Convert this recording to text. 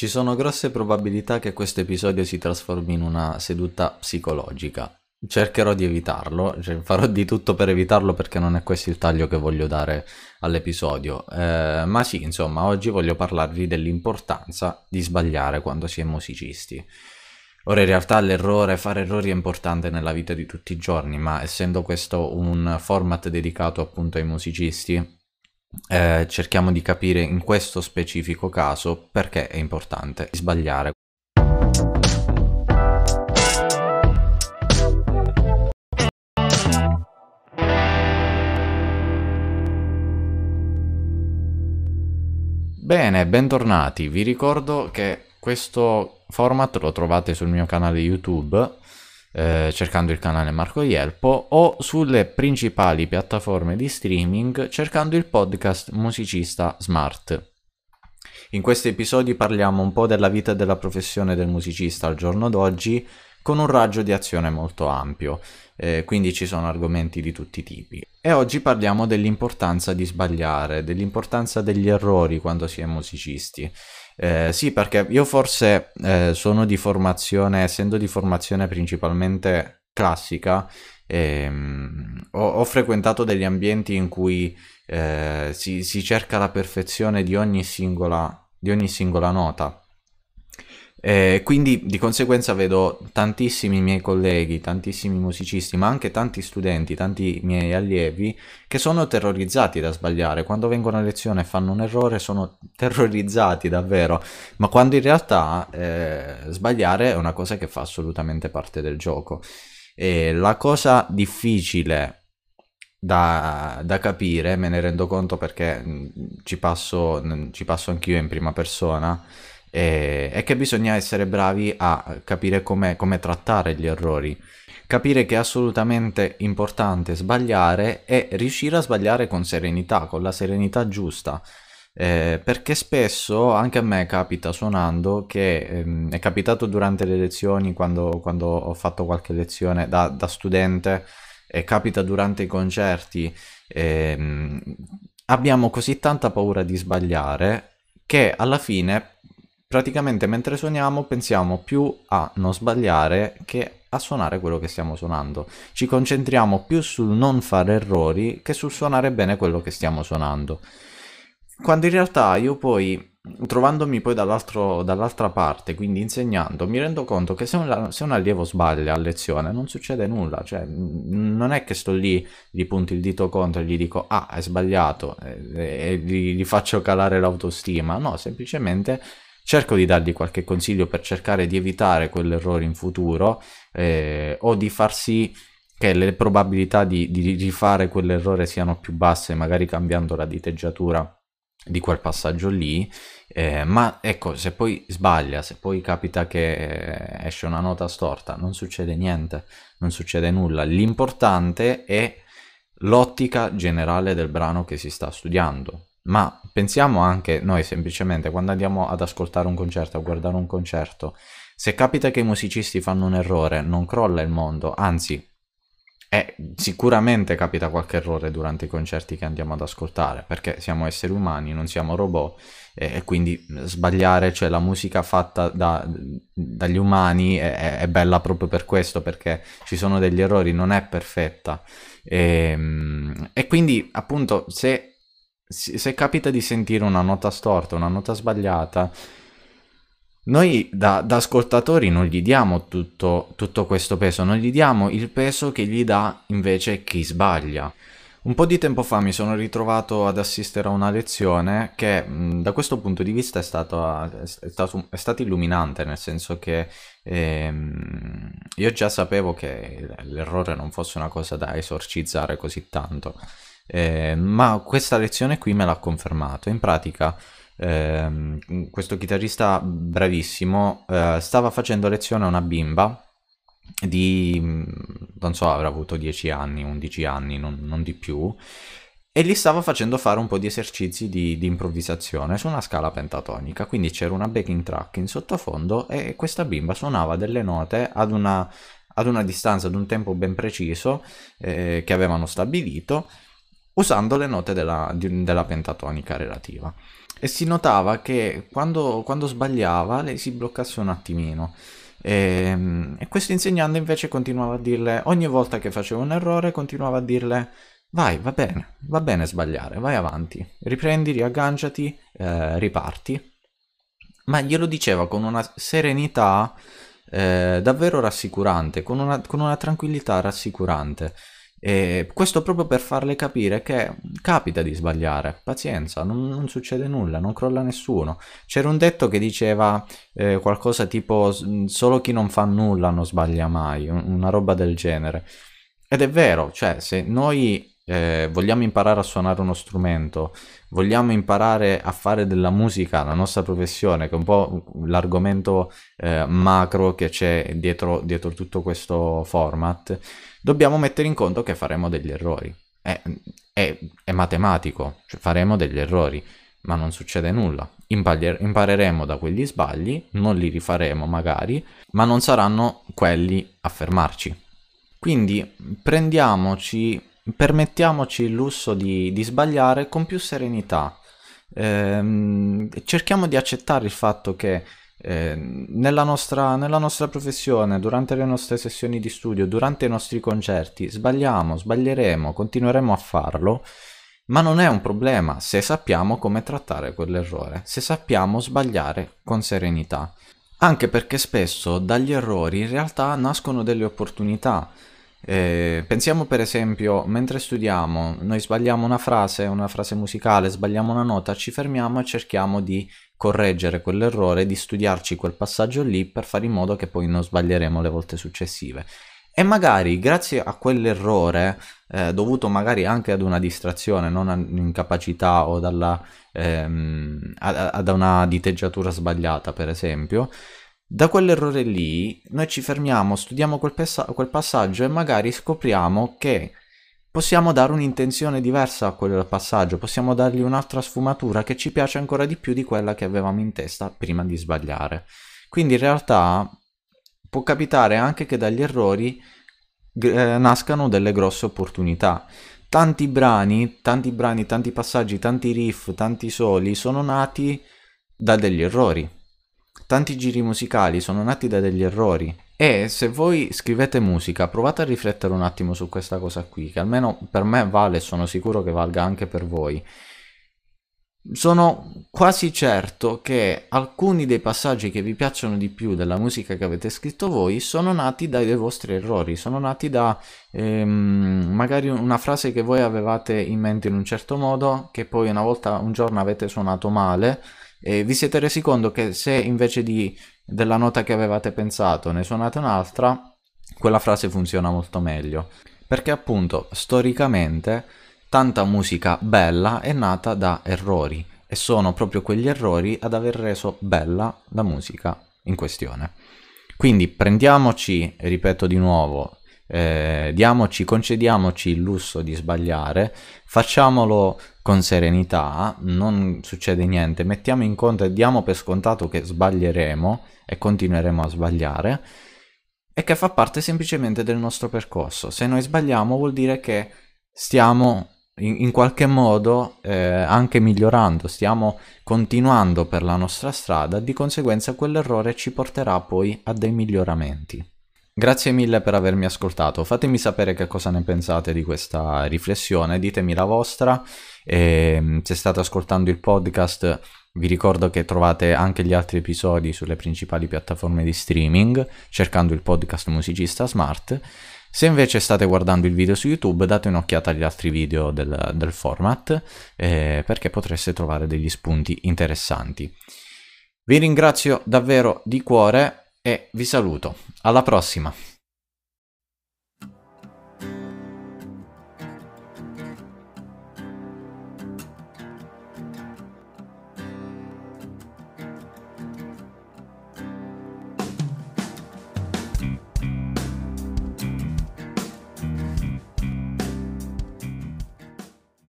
Ci sono grosse probabilità che questo episodio si trasformi in una seduta psicologica. Cercherò di evitarlo, cioè farò di tutto per evitarlo perché non è questo il taglio che voglio dare all'episodio. Eh, ma sì, insomma, oggi voglio parlarvi dell'importanza di sbagliare quando si è musicisti. Ora in realtà l'errore, fare errori è importante nella vita di tutti i giorni, ma essendo questo un format dedicato appunto ai musicisti, eh, cerchiamo di capire in questo specifico caso perché è importante sbagliare. Bene, bentornati. Vi ricordo che questo format lo trovate sul mio canale YouTube eh, cercando il canale Marco Ielpo o sulle principali piattaforme di streaming cercando il podcast Musicista Smart. In questi episodi parliamo un po' della vita e della professione del musicista al giorno d'oggi con un raggio di azione molto ampio, eh, quindi ci sono argomenti di tutti i tipi. E oggi parliamo dell'importanza di sbagliare, dell'importanza degli errori quando si è musicisti. Eh, sì, perché io forse eh, sono di formazione, essendo di formazione principalmente classica, ehm, ho, ho, frequentato degli ambienti in cui eh, si, si, cerca la perfezione di ogni singola, di ogni singola nota. E quindi di conseguenza vedo tantissimi miei colleghi, tantissimi musicisti, ma anche tanti studenti, tanti miei allievi che sono terrorizzati da sbagliare. Quando vengono a lezione e fanno un errore sono terrorizzati davvero, ma quando in realtà eh, sbagliare è una cosa che fa assolutamente parte del gioco. E la cosa difficile da, da, capire, me ne rendo conto perché ci passo, ci passo anch'io in prima persona, e, e che bisogna essere bravi a capire come, come trattare gli errori capire che è assolutamente importante sbagliare e riuscire a sbagliare con serenità, con la serenità giusta. Eh, perché spesso anche a me capita suonando che ehm, è capitato durante le lezioni quando, quando ho fatto qualche lezione da, da studente e capita durante i concerti ehm, abbiamo così tanta paura di sbagliare che alla fine praticamente mentre suoniamo pensiamo più a non sbagliare che a suonare quello che stiamo suonando. Ci concentriamo più sul non fare errori che sul suonare bene quello che stiamo suonando. Quando in realtà io poi, trovandomi poi dall'altra parte, quindi insegnando, mi rendo conto che se un, se un, allievo sbaglia a lezione non succede nulla, cioè non è che sto lì, gli punto il dito contro e gli dico ah hai sbagliato e, e gli, gli faccio calare l'autostima, no, semplicemente cerco di dargli qualche consiglio per cercare di evitare quell'errore in futuro eh, o di far sì che le probabilità di, di rifare quell'errore siano più basse, magari cambiando la diteggiatura di quel passaggio lì, eh, ma ecco, se poi sbaglia, se poi capita che esce una nota storta, non succede niente, non succede nulla. L'importante è l'ottica generale del brano che si sta studiando. Ma pensiamo anche noi semplicemente quando andiamo ad ascoltare un concerto, a guardare un concerto, se capita che i musicisti fanno un errore, non crolla il mondo, anzi, eh, sicuramente capita qualche errore durante i concerti che andiamo ad ascoltare, perché siamo esseri umani, non siamo robot, eh, e quindi sbagliare, cioè la musica fatta da, dagli umani è, è, bella proprio per questo, perché ci sono degli errori, non è perfetta. E, ehm, e quindi appunto se se capita di sentire una nota storta, una nota sbagliata, noi da, da ascoltatori non gli diamo tutto, tutto, questo peso, non gli diamo il peso che gli dà invece chi sbaglia. Un po' di tempo fa mi sono ritrovato ad assistere a una lezione che mh, da questo punto di vista è, stato, è, stato, è stata illuminante, nel senso che ehm, io già sapevo che l'errore non fosse una cosa da esorcizzare così tanto eh, ma questa lezione qui me l'ha confermato. In pratica, eh, questo chitarrista bravissimo eh, stava facendo lezione a una bimba di, non so, avrà avuto 10 anni, 11 anni, non, non di più, e gli stava facendo fare un po' di esercizi di, di, improvvisazione su una scala pentatonica. Quindi c'era una backing track in sottofondo e questa bimba suonava delle note ad una, ad una distanza, ad un tempo ben preciso eh, che avevano stabilito usando le note della, della pentatonica relativa. e si notava che quando, quando sbagliava lei si bloccasse un attimino. E, ehm, e questo insegnante invece continuava a dirle, ogni volta che faceva un errore, continuava a dirle vai, va bene, va bene sbagliare, vai avanti, riprendi, riagganciati, eh, riparti. Ma glielo diceva con una serenità eh, davvero rassicurante, con una, con una tranquillità rassicurante. E questo proprio per farle capire che capita di sbagliare, pazienza, non, non succede nulla, non crolla nessuno. C'era un detto che diceva eh, qualcosa tipo solo chi non fa nulla non sbaglia mai, una roba del genere. Ed è vero, cioè se noi eh, vogliamo imparare a suonare uno strumento, vogliamo imparare a fare della musica la nostra professione, che è un po' l'argomento eh, macro che c'è dietro, dietro tutto questo format, dobbiamo mettere in conto che faremo degli errori. È, è, è matematico, cioè faremo degli errori, ma non succede nulla. Impagler- impareremo da quegli sbagli, non li rifaremo magari, ma non saranno quelli a fermarci. Quindi prendiamoci permettiamoci il lusso di, di sbagliare con più serenità. Eh, cerchiamo di accettare il fatto che eh, nella, nostra, nella, nostra, professione, durante le nostre sessioni di studio, durante i nostri concerti, sbagliamo, sbaglieremo, continueremo a farlo, ma non è un problema se sappiamo come trattare quell'errore, se sappiamo sbagliare con serenità. Anche perché spesso dagli errori in realtà nascono delle opportunità. Eh, pensiamo per esempio, mentre studiamo, noi sbagliamo una frase, una frase musicale, sbagliamo una nota, ci fermiamo e cerchiamo di correggere quell'errore, di studiarci quel passaggio lì per fare in modo che poi non sbaglieremo le volte successive. E magari grazie a quell'errore, eh, dovuto magari anche ad una distrazione, non a un'incapacità o dalla, ehm, ad una diteggiatura sbagliata, per esempio, da quell'errore lì noi ci fermiamo, studiamo quel, passa- quel passaggio e magari scopriamo che possiamo dare un'intenzione diversa a quel passaggio, possiamo dargli un'altra sfumatura che ci piace ancora di più di quella che avevamo in testa prima di sbagliare. Quindi in realtà può capitare anche che dagli errori eh, nascano delle grosse opportunità. Tanti brani, tanti brani, tanti passaggi, tanti riff, tanti soli sono nati da degli errori Tanti giri musicali sono nati da degli errori e se voi scrivete musica provate a riflettere un attimo su questa cosa qui, che almeno per me vale e sono sicuro che valga anche per voi. Sono quasi certo che alcuni dei passaggi che vi piacciono di più della musica che avete scritto voi sono nati dai vostri errori, sono nati da ehm, magari una frase che voi avevate in mente in un certo modo, che poi una volta, un giorno avete suonato male e vi siete resi conto che se invece di, della nota che avevate pensato ne suonate un'altra, quella frase funziona molto meglio. Perché appunto, storicamente, tanta musica bella è nata da errori e sono proprio quegli errori ad aver reso bella la musica in questione. Quindi prendiamoci, ripeto di nuovo, eh, diamoci, concediamoci il lusso di sbagliare, facciamolo con serenità, non succede niente, mettiamo in conto e diamo per scontato che sbaglieremo e continueremo a sbagliare e che fa parte semplicemente del nostro percorso. Se noi sbagliamo vuol dire che stiamo in, in qualche modo eh, anche migliorando, stiamo continuando per la nostra strada, di conseguenza quell'errore ci porterà poi a dei miglioramenti. Grazie mille per avermi ascoltato, fatemi sapere che cosa ne pensate di questa riflessione, ditemi la vostra e ehm, se state ascoltando il podcast vi ricordo che trovate anche gli altri episodi sulle principali piattaforme di streaming cercando il podcast Musicista Smart. Se invece state guardando il video su YouTube date un'occhiata agli altri video del, del format eh, perché potreste trovare degli spunti interessanti. Vi ringrazio davvero di cuore e vi saluto. Alla prossima!